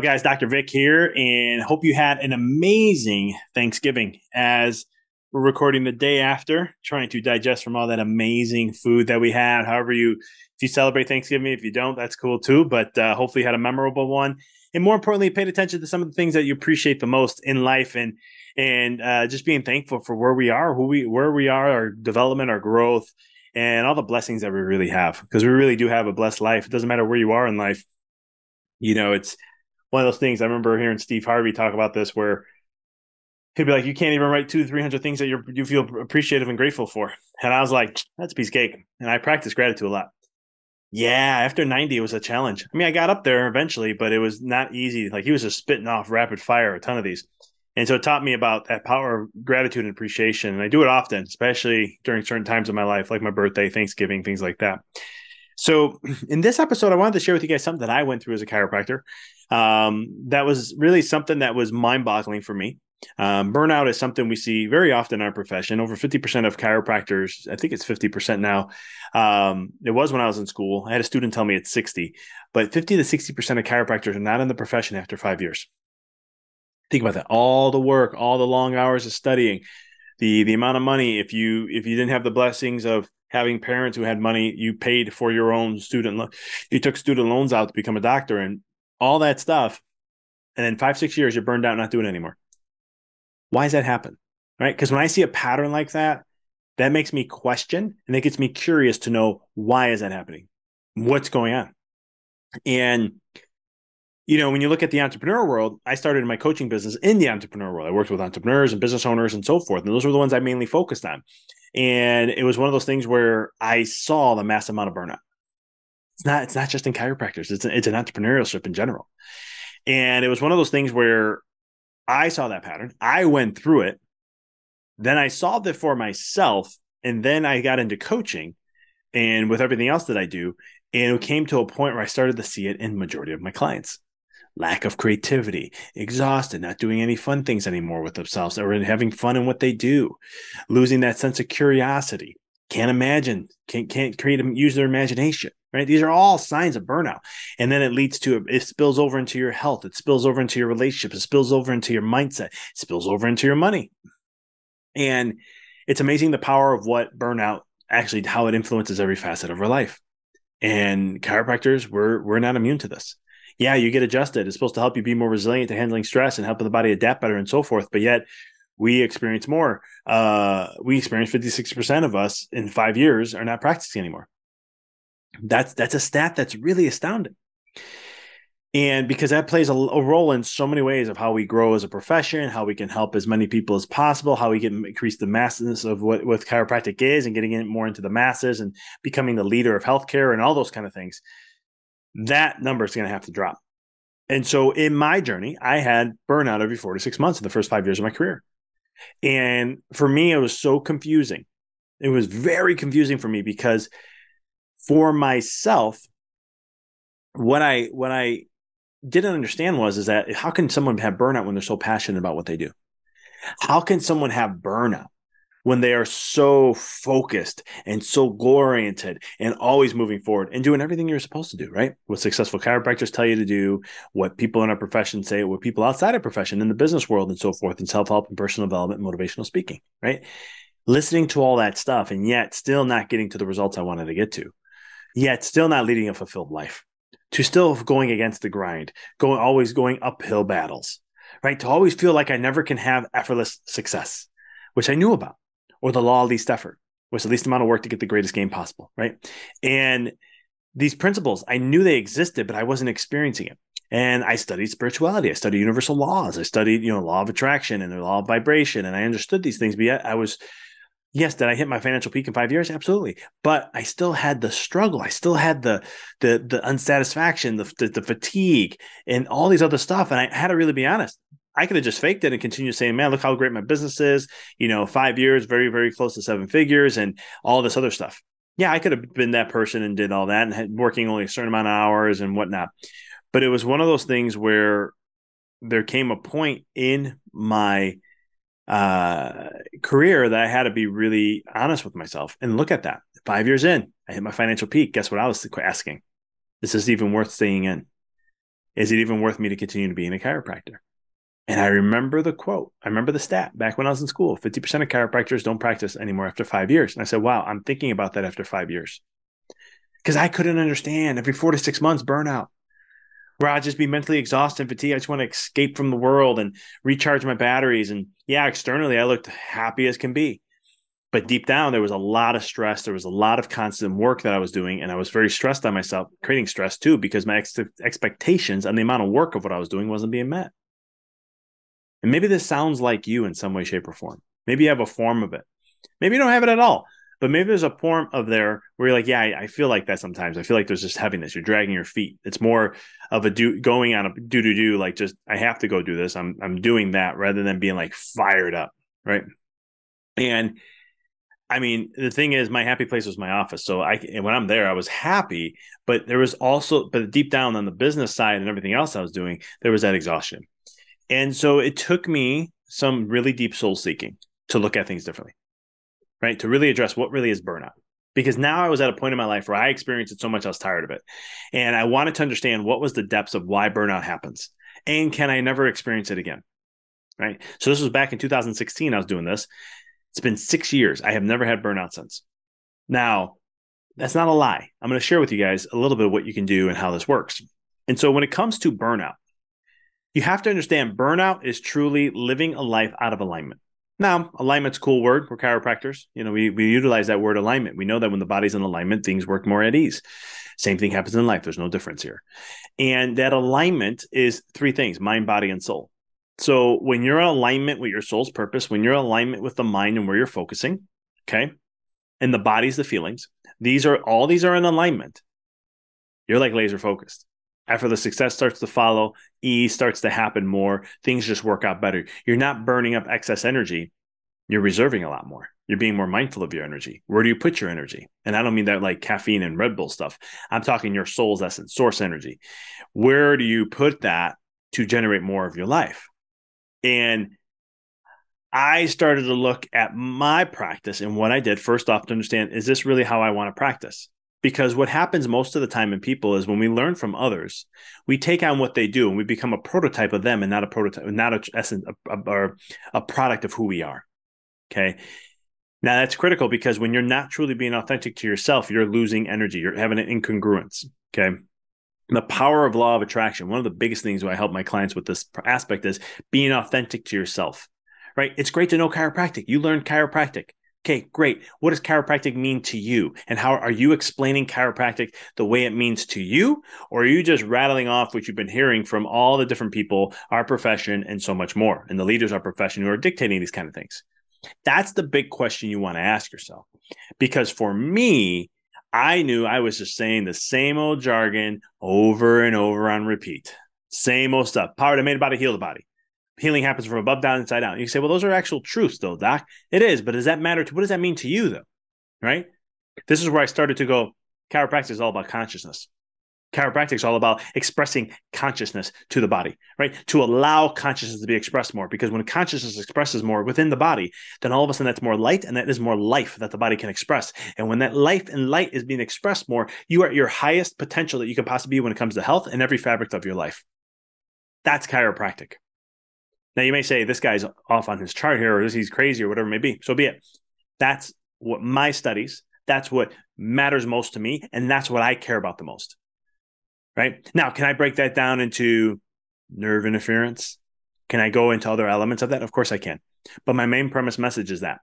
up, guys? Dr. Vic here, and hope you had an amazing Thanksgiving as we're recording the day after, trying to digest from all that amazing food that we had. However, you if you celebrate Thanksgiving, if you don't, that's cool too. But uh, hopefully, you had a memorable one, and more importantly, paid attention to some of the things that you appreciate the most in life, and and uh, just being thankful for where we are, who we where we are, our development, our growth, and all the blessings that we really have. Because we really do have a blessed life. It doesn't matter where you are in life. You know, it's one of those things. I remember hearing Steve Harvey talk about this, where he'd be like, "You can't even write two, three hundred things that you you feel appreciative and grateful for." And I was like, "That's a piece of cake." And I practice gratitude a lot. Yeah, after ninety, it was a challenge. I mean, I got up there eventually, but it was not easy. Like he was just spitting off rapid fire a ton of these. And so it taught me about that power of gratitude and appreciation. And I do it often, especially during certain times of my life, like my birthday, Thanksgiving, things like that. So, in this episode, I wanted to share with you guys something that I went through as a chiropractor. Um, that was really something that was mind boggling for me. Um, burnout is something we see very often in our profession. Over 50% of chiropractors, I think it's 50% now. Um, it was when I was in school. I had a student tell me it's 60, but 50 to 60% of chiropractors are not in the profession after five years. Think about that. All the work, all the long hours of studying, the the amount of money. If you if you didn't have the blessings of having parents who had money, you paid for your own student loan. You took student loans out to become a doctor and all that stuff. And then five, six years, you're burned out, not doing it anymore. Why does that happen? Right? Because when I see a pattern like that, that makes me question and it gets me curious to know why is that happening? What's going on? And you know, when you look at the entrepreneur world, I started my coaching business in the entrepreneur world. I worked with entrepreneurs and business owners and so forth. And those were the ones I mainly focused on. And it was one of those things where I saw the mass amount of burnout. It's not, it's not just in chiropractors, it's, it's an entrepreneurship in general. And it was one of those things where I saw that pattern. I went through it. Then I solved it for myself. And then I got into coaching and with everything else that I do. And it came to a point where I started to see it in majority of my clients lack of creativity, exhausted, not doing any fun things anymore with themselves or having fun in what they do, losing that sense of curiosity, can't imagine, can't, can't create, use their imagination, right? These are all signs of burnout. And then it leads to, it spills over into your health. It spills over into your relationships. It spills over into your mindset. It spills over into your money. And it's amazing the power of what burnout actually, how it influences every facet of our life. And chiropractors, we're, we're not immune to this yeah, you get adjusted. It's supposed to help you be more resilient to handling stress and help the body adapt better and so forth. But yet we experience more. Uh, we experience 56% of us in five years are not practicing anymore. That's that's a stat that's really astounding. And because that plays a, a, role in so many ways of how we grow as a profession, how we can help as many people as possible, how we can increase the masses of what, what chiropractic is and getting it more into the masses and becoming the leader of healthcare and all those kind of things that number is going to have to drop. And so in my journey, I had burnout every four to six months in the first five years of my career. And for me, it was so confusing. It was very confusing for me because for myself, what I what I didn't understand was is that how can someone have burnout when they're so passionate about what they do? How can someone have burnout when they are so focused and so goal oriented and always moving forward and doing everything you're supposed to do, right? What successful chiropractors tell you to do, what people in our profession say, what people outside of profession in the business world and so forth, and self help and personal development, and motivational speaking, right? Listening to all that stuff and yet still not getting to the results I wanted to get to, yet still not leading a fulfilled life, to still going against the grind, going always going uphill battles, right? To always feel like I never can have effortless success, which I knew about or the law of least effort, was the least amount of work to get the greatest game possible, right? And these principles, I knew they existed, but I wasn't experiencing it. And I studied spirituality. I studied universal laws. I studied, you know, law of attraction and the law of vibration. And I understood these things, but yet I was, yes, did I hit my financial peak in five years? Absolutely. But I still had the struggle. I still had the the the unsatisfaction, the, the, the fatigue, and all these other stuff. And I had to really be honest. I could have just faked it and continued saying, man, look how great my business is. You know, five years, very, very close to seven figures and all this other stuff. Yeah, I could have been that person and did all that and had working only a certain amount of hours and whatnot. But it was one of those things where there came a point in my uh, career that I had to be really honest with myself and look at that. Five years in, I hit my financial peak. Guess what I was asking? Is this even worth staying in? Is it even worth me to continue to being a chiropractor? And I remember the quote. I remember the stat back when I was in school 50% of chiropractors don't practice anymore after five years. And I said, wow, I'm thinking about that after five years. Because I couldn't understand every four to six months burnout, where I'd just be mentally exhausted and fatigued. I just want to escape from the world and recharge my batteries. And yeah, externally, I looked happy as can be but deep down there was a lot of stress there was a lot of constant work that i was doing and i was very stressed on myself creating stress too because my ex- expectations and the amount of work of what i was doing wasn't being met and maybe this sounds like you in some way shape or form. Maybe you have a form of it. Maybe you don't have it at all. But maybe there's a form of there where you're like yeah I, I feel like that sometimes. I feel like there's just heaviness. You're dragging your feet. It's more of a do going on a do do do like just i have to go do this. I'm i'm doing that rather than being like fired up right? And I mean, the thing is, my happy place was my office. So I, when I'm there, I was happy, but there was also, but deep down on the business side and everything else I was doing, there was that exhaustion. And so it took me some really deep soul seeking to look at things differently, right? To really address what really is burnout. Because now I was at a point in my life where I experienced it so much I was tired of it. And I wanted to understand what was the depths of why burnout happens. And can I never experience it again? Right. So this was back in 2016. I was doing this. It's been six years. I have never had burnout since. Now, that's not a lie. I'm going to share with you guys a little bit of what you can do and how this works. And so, when it comes to burnout, you have to understand burnout is truly living a life out of alignment. Now, alignment's a cool word. We're chiropractors. You know, we, we utilize that word alignment. We know that when the body's in alignment, things work more at ease. Same thing happens in life. There's no difference here. And that alignment is three things mind, body, and soul. So when you're in alignment with your soul's purpose, when you're in alignment with the mind and where you're focusing, okay, and the body's the feelings, these are all these are in alignment. You're like laser focused. After the success starts to follow, E starts to happen more, things just work out better. You're not burning up excess energy. You're reserving a lot more. You're being more mindful of your energy. Where do you put your energy? And I don't mean that like caffeine and Red Bull stuff. I'm talking your soul's essence, source energy. Where do you put that to generate more of your life? And I started to look at my practice and what I did first off to understand is this really how I want to practice? Because what happens most of the time in people is when we learn from others, we take on what they do and we become a prototype of them and not a prototype, not a essence, a, a product of who we are. Okay. Now that's critical because when you're not truly being authentic to yourself, you're losing energy. You're having an incongruence. Okay the power of law of attraction one of the biggest things i help my clients with this aspect is being authentic to yourself right it's great to know chiropractic you learned chiropractic okay great what does chiropractic mean to you and how are you explaining chiropractic the way it means to you or are you just rattling off what you've been hearing from all the different people our profession and so much more and the leaders of our profession who are dictating these kind of things that's the big question you want to ask yourself because for me I knew I was just saying the same old jargon over and over on repeat. Same old stuff. Power to made a body, heal the body. Healing happens from above down, inside out. You say, well, those are actual truths, though, Doc. It is, but does that matter to what does that mean to you, though? Right? This is where I started to go. Chiropractic is all about consciousness. Chiropractic is all about expressing consciousness to the body, right? To allow consciousness to be expressed more. Because when consciousness expresses more within the body, then all of a sudden that's more light and that is more life that the body can express. And when that life and light is being expressed more, you are at your highest potential that you can possibly be when it comes to health and every fabric of your life. That's chiropractic. Now you may say this guy's off on his chart here, or he's crazy, or whatever it may be. So be it. That's what my studies, that's what matters most to me, and that's what I care about the most right? Now, can I break that down into nerve interference? Can I go into other elements of that? Of course I can. But my main premise message is that.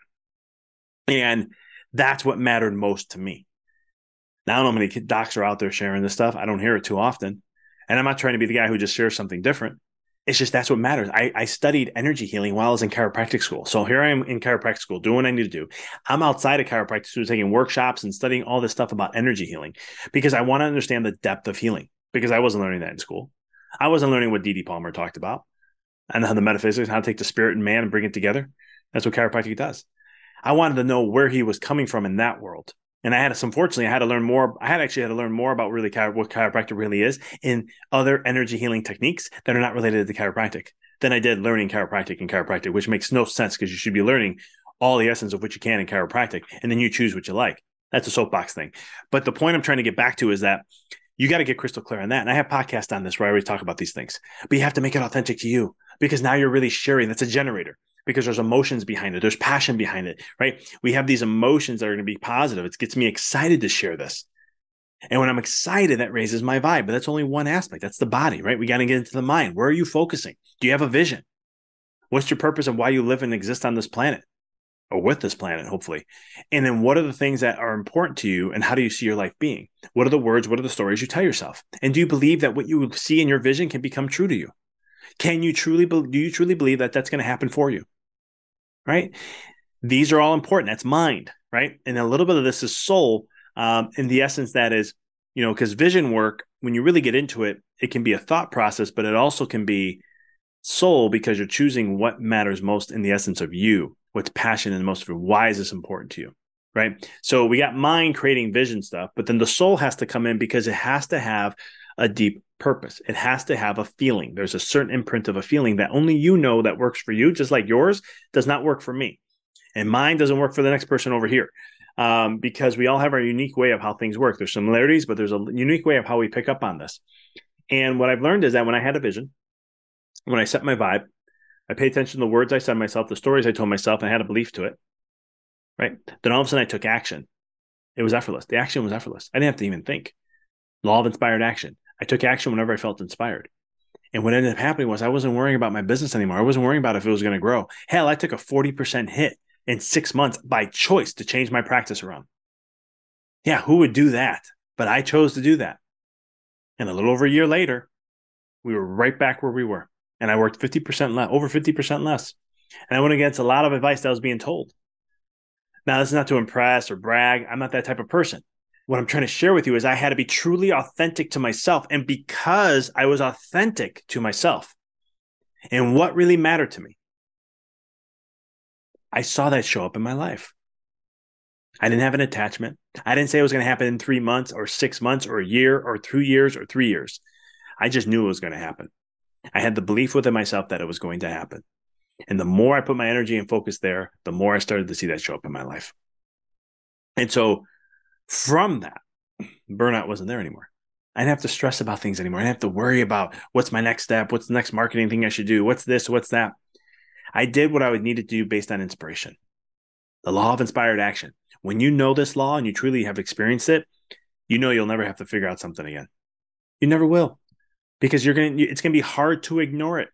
And that's what mattered most to me. Now, I don't know how many docs are out there sharing this stuff. I don't hear it too often. And I'm not trying to be the guy who just shares something different. It's just that's what matters. I, I studied energy healing while I was in chiropractic school. So here I am in chiropractic school doing what I need to do. I'm outside of chiropractic school taking workshops and studying all this stuff about energy healing because I want to understand the depth of healing because I wasn't learning that in school. I wasn't learning what D.D. Palmer talked about and how the metaphysics, how to take the spirit and man and bring it together. That's what chiropractic does. I wanted to know where he was coming from in that world. And I had to, unfortunately, I had to learn more. I had actually had to learn more about really what chiropractic really is in other energy healing techniques that are not related to the chiropractic than I did learning chiropractic and chiropractic, which makes no sense because you should be learning all the essence of what you can in chiropractic and then you choose what you like. That's a soapbox thing. But the point I'm trying to get back to is that You got to get crystal clear on that. And I have podcasts on this where I always talk about these things, but you have to make it authentic to you because now you're really sharing. That's a generator because there's emotions behind it. There's passion behind it, right? We have these emotions that are going to be positive. It gets me excited to share this. And when I'm excited, that raises my vibe. But that's only one aspect. That's the body, right? We got to get into the mind. Where are you focusing? Do you have a vision? What's your purpose of why you live and exist on this planet or with this planet, hopefully? And then what are the things that are important to you and how do you see your life being? What are the words? What are the stories you tell yourself? And do you believe that what you see in your vision can become true to you? Can you truly, be- do you truly believe that that's going to happen for you? Right? These are all important. That's mind, right? And a little bit of this is soul um, in the essence that is, you know, because vision work, when you really get into it, it can be a thought process, but it also can be soul because you're choosing what matters most in the essence of you, what's passion and most of you. Why is this important to you? Right. So we got mind creating vision stuff, but then the soul has to come in because it has to have a deep purpose. It has to have a feeling. There's a certain imprint of a feeling that only you know that works for you, just like yours does not work for me. And mine doesn't work for the next person over here um, because we all have our unique way of how things work. There's similarities, but there's a unique way of how we pick up on this. And what I've learned is that when I had a vision, when I set my vibe, I pay attention to the words I said myself, the stories I told myself, and I had a belief to it. Right. Then all of a sudden I took action. It was effortless. The action was effortless. I didn't have to even think. Law of inspired action. I took action whenever I felt inspired. And what ended up happening was I wasn't worrying about my business anymore. I wasn't worrying about if it was going to grow. Hell, I took a 40% hit in six months by choice to change my practice around. Yeah, who would do that? But I chose to do that. And a little over a year later, we were right back where we were. And I worked 50% less, over 50% less. And I went against a lot of advice that was being told. Now, this is not to impress or brag. I'm not that type of person. What I'm trying to share with you is I had to be truly authentic to myself. And because I was authentic to myself and what really mattered to me, I saw that show up in my life. I didn't have an attachment. I didn't say it was going to happen in three months or six months or a year or two years or three years. I just knew it was going to happen. I had the belief within myself that it was going to happen. And the more I put my energy and focus there, the more I started to see that show up in my life. And so from that, burnout wasn't there anymore. I didn't have to stress about things anymore. I didn't have to worry about what's my next step, what's the next marketing thing I should do, what's this, what's that. I did what I would need to do based on inspiration. The law of inspired action. When you know this law and you truly have experienced it, you know you'll never have to figure out something again. You never will because you're going to, it's going to be hard to ignore it.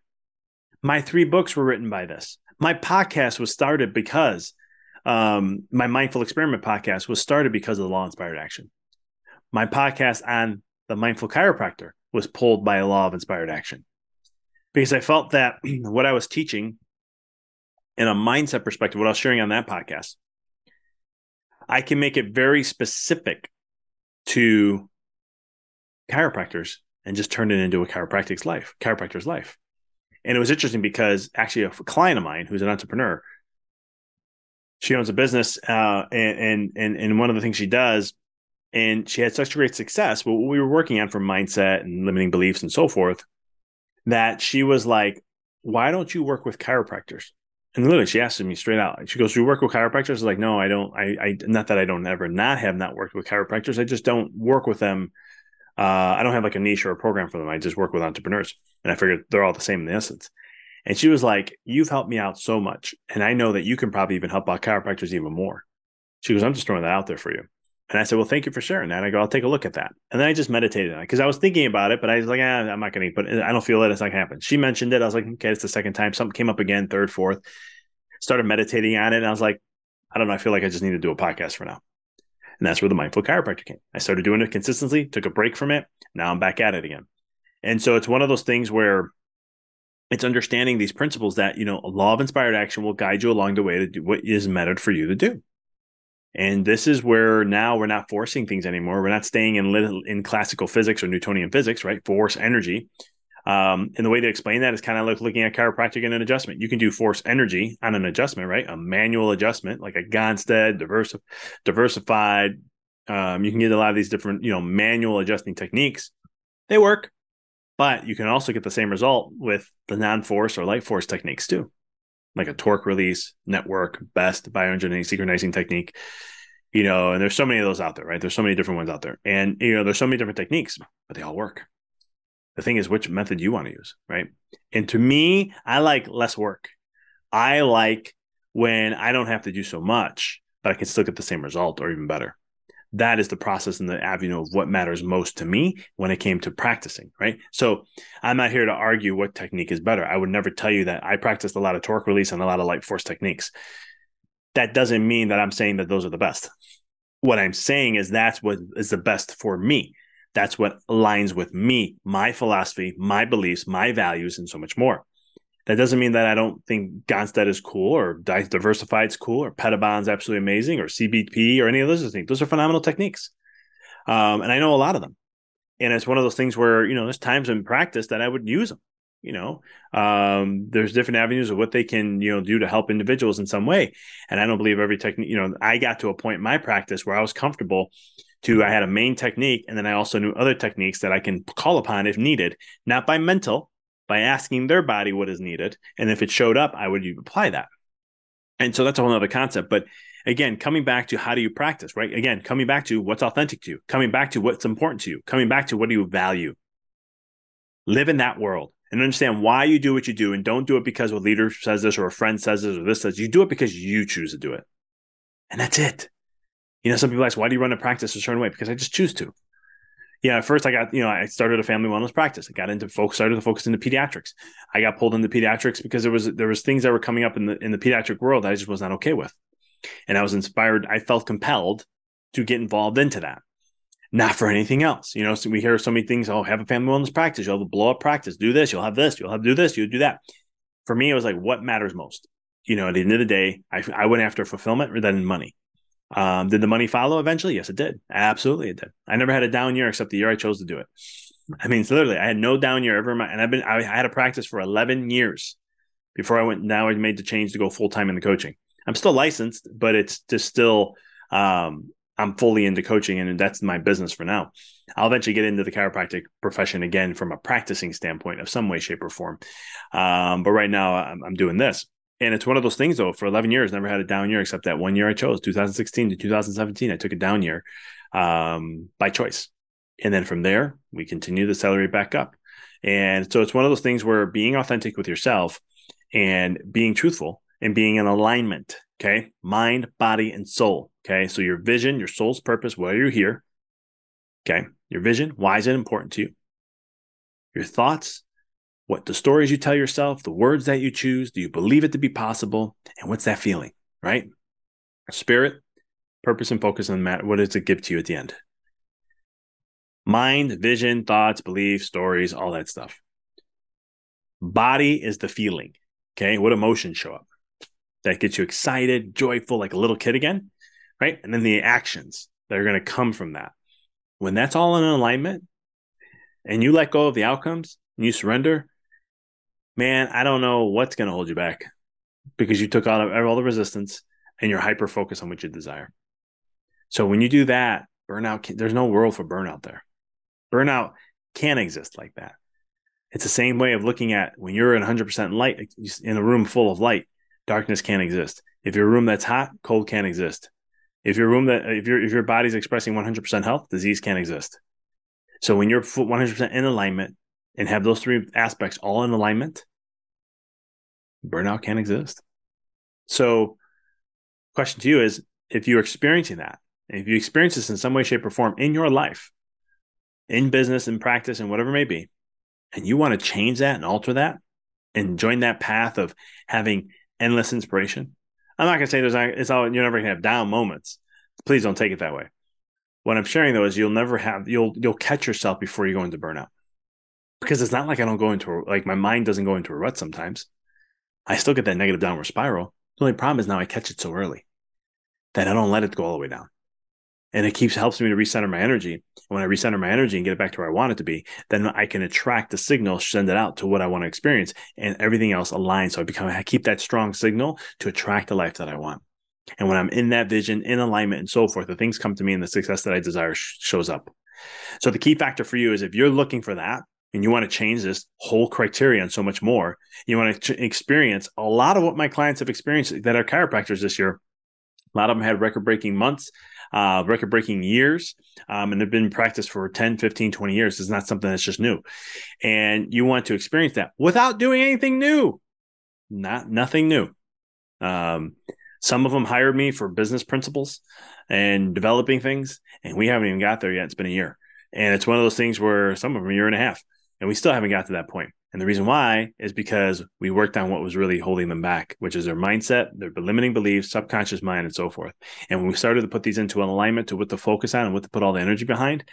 My three books were written by this. My podcast was started because um, my mindful experiment podcast was started because of the law inspired action. My podcast on the mindful chiropractor was pulled by a law of inspired action because I felt that what I was teaching in a mindset perspective, what I was sharing on that podcast, I can make it very specific to chiropractors and just turn it into a chiropractic's life, chiropractor's life. And it was interesting because actually a client of mine who's an entrepreneur, she owns a business, uh, and and and one of the things she does, and she had such great success. But what we were working on from mindset and limiting beliefs and so forth, that she was like, "Why don't you work with chiropractors?" and literally she asked me straight out she goes do you work with chiropractors I was like no i don't I, I not that i don't ever not have not worked with chiropractors i just don't work with them uh, i don't have like a niche or a program for them i just work with entrepreneurs and i figured they're all the same in the essence and she was like you've helped me out so much and i know that you can probably even help out chiropractors even more she goes i'm just throwing that out there for you and I said, well, thank you for sharing that. I go, I'll take a look at that. And then I just meditated on it because I was thinking about it, but I was like, eh, I'm not going to, but I don't feel that it's not going to happen. She mentioned it. I was like, okay, it's the second time. Something came up again, third, fourth. Started meditating on it. And I was like, I don't know. I feel like I just need to do a podcast for now. And that's where the mindful chiropractor came. I started doing it consistently, took a break from it. Now I'm back at it again. And so it's one of those things where it's understanding these principles that, you know, a law of inspired action will guide you along the way to do what is mattered for you to do. And this is where now we're not forcing things anymore. We're not staying in in classical physics or Newtonian physics, right? Force energy. Um, and the way to explain that is kind of like looking at chiropractic and an adjustment. You can do force energy on an adjustment, right? A manual adjustment, like a Gonstead, diversi- diversified. Um, you can get a lot of these different, you know, manual adjusting techniques. They work, but you can also get the same result with the non-force or light force techniques too like a torque release network, best bioenergetic synchronizing technique. you know, and there's so many of those out there, right? There's so many different ones out there. And, you know, there's so many different techniques, but they all work. The thing is, which method you want to use, right? And to me, I like less work. I like when I don't have to do so much, but I can still get the same result or even better. That is the process and the avenue of what matters most to me when it came to practicing, right? So I'm not here to argue what technique is better. I would never tell you that I practiced a lot of torque release and a lot of light force techniques that doesn't mean that I'm saying that those are the best. What I'm saying is that's what is the best for me. That's what aligns with me, my philosophy, my beliefs, my values, and so much more. That doesn't mean that I don't think Gonstead is cool or diversified is cool or Pettibon's absolutely amazing or CBP or any of those things. Those are phenomenal techniques. Um, and I know a lot of them. And it's one of those things where, you know, there's times in practice that I would use them you know um, there's different avenues of what they can you know do to help individuals in some way and i don't believe every technique you know i got to a point in my practice where i was comfortable to i had a main technique and then i also knew other techniques that i can call upon if needed not by mental by asking their body what is needed and if it showed up i would apply that. And so that's a whole other concept but again coming back to how do you practice right? Again coming back to what's authentic to you coming back to what's important to you coming back to what do you value. Live in that world and understand why you do what you do and don't do it because a leader says this or a friend says this or this says you do it because you choose to do it. And that's it. You know some people ask why do you run a practice a certain way? Because i just choose to yeah at first i got you know i started a family wellness practice i got into focus started to focus into pediatrics i got pulled into pediatrics because there was there was things that were coming up in the in the pediatric world that i just was not okay with and i was inspired i felt compelled to get involved into that not for anything else. You know, so we hear so many things. Oh, have a family wellness practice. You'll have a blow up practice. Do this. You'll have this. You'll have to do this. You'll do that. For me, it was like, what matters most? You know, at the end of the day, I, I went after fulfillment rather than money. Um, did the money follow eventually? Yes, it did. Absolutely, it did. I never had a down year except the year I chose to do it. I mean, literally, I had no down year ever. In my, and I've been, I had a practice for 11 years before I went. Now I made the change to go full time in the coaching. I'm still licensed, but it's just still, um, I'm fully into coaching and that's my business for now. I'll eventually get into the chiropractic profession again from a practicing standpoint of some way, shape, or form. Um, but right now I'm, I'm, doing this. And it's one of those things though, for 11 years, never had a down year except that one year I chose 2016 to 2017. I took a down year um, by choice. And then from there, we continue to salary back up. And so it's one of those things where being authentic with yourself and being truthful and being in alignment, okay, mind, body, and soul Okay. So your vision, your soul's purpose, why are you're here. Okay. Your vision, why is it important to you? Your thoughts, what the stories you tell yourself, the words that you choose, do you believe it to be possible? And what's that feeling, right? Spirit, purpose, and focus on the matter. What does it give to you at the end? Mind, vision, thoughts, beliefs, stories, all that stuff. Body is the feeling. Okay. What emotions show up? That gets you excited, joyful, like a little kid again right? And then the actions that are going to come from that. When that's all in alignment and you let go of the outcomes and you surrender, man, I don't know what's going to hold you back because you took out all the resistance and you're hyper focused on what you desire. So when you do that, burnout, there's no world for burnout there. Burnout can't exist like that. It's the same way of looking at when you're in 100% light in a room full of light, darkness can't exist. If you're a room that's hot, cold can't exist. If your room that if your if your body's expressing 100% health, disease can't exist. So when you're 100% in alignment and have those three aspects all in alignment, burnout can't exist. So, question to you is: If you're experiencing that, if you experience this in some way, shape, or form in your life, in business, in practice, and whatever it may be, and you want to change that and alter that, and join that path of having endless inspiration, I'm not gonna say there's not, it's all you're never gonna have down moments. Please don't take it that way. What I'm sharing though is you'll never have you'll you'll catch yourself before you go into burnout. Because it's not like I don't go into like my mind doesn't go into a rut sometimes. I still get that negative downward spiral. The only problem is now I catch it so early that I don't let it go all the way down and it keeps helps me to recenter my energy. When I recenter my energy and get it back to where I want it to be, then I can attract the signal, send it out to what I want to experience, and everything else aligns. So I become I keep that strong signal to attract the life that I want. And when I'm in that vision, in alignment, and so forth, the things come to me, and the success that I desire sh- shows up. So the key factor for you is if you're looking for that and you want to change this whole criteria and so much more, you want to ch- experience a lot of what my clients have experienced that are chiropractors this year. A lot of them had record breaking months uh, record breaking years. Um, and they've been in practice for 10, 15, 20 years. It's not something that's just new. And you want to experience that without doing anything new. Not nothing new. Um, some of them hired me for business principles and developing things, and we haven't even got there yet. It's been a year. And it's one of those things where some of them a year and a half, and we still haven't got to that point. And the reason why is because we worked on what was really holding them back, which is their mindset, their limiting beliefs, subconscious mind, and so forth. And when we started to put these into an alignment to what to focus on and what to put all the energy behind,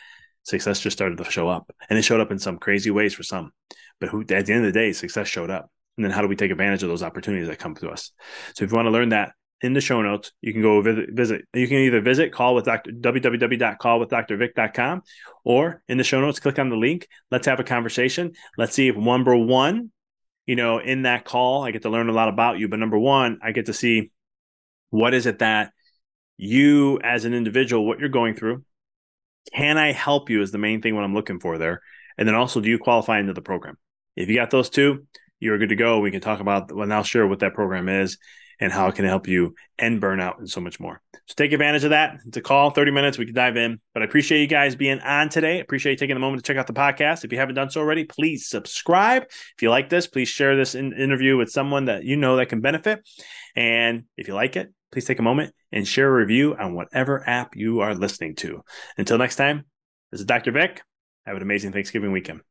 success just started to show up. And it showed up in some crazy ways for some. But who, at the end of the day, success showed up. And then how do we take advantage of those opportunities that come to us? So if you want to learn that, in the show notes. You can go visit, visit. You can either visit call with Dr. www.callwithdrvic.com or in the show notes, click on the link. Let's have a conversation. Let's see if number one, you know, in that call, I get to learn a lot about you. But number one, I get to see what is it that you as an individual, what you're going through. Can I help you is the main thing what I'm looking for there. And then also, do you qualify into the program? If you got those two, you're good to go. We can talk about, well, now share what that program is and how it can help you end burnout and so much more. So take advantage of that. It's a call, 30 minutes. We can dive in. But I appreciate you guys being on today. Appreciate you taking a moment to check out the podcast. If you haven't done so already, please subscribe. If you like this, please share this in- interview with someone that you know that can benefit. And if you like it, please take a moment and share a review on whatever app you are listening to. Until next time, this is Dr. Vic. Have an amazing Thanksgiving weekend.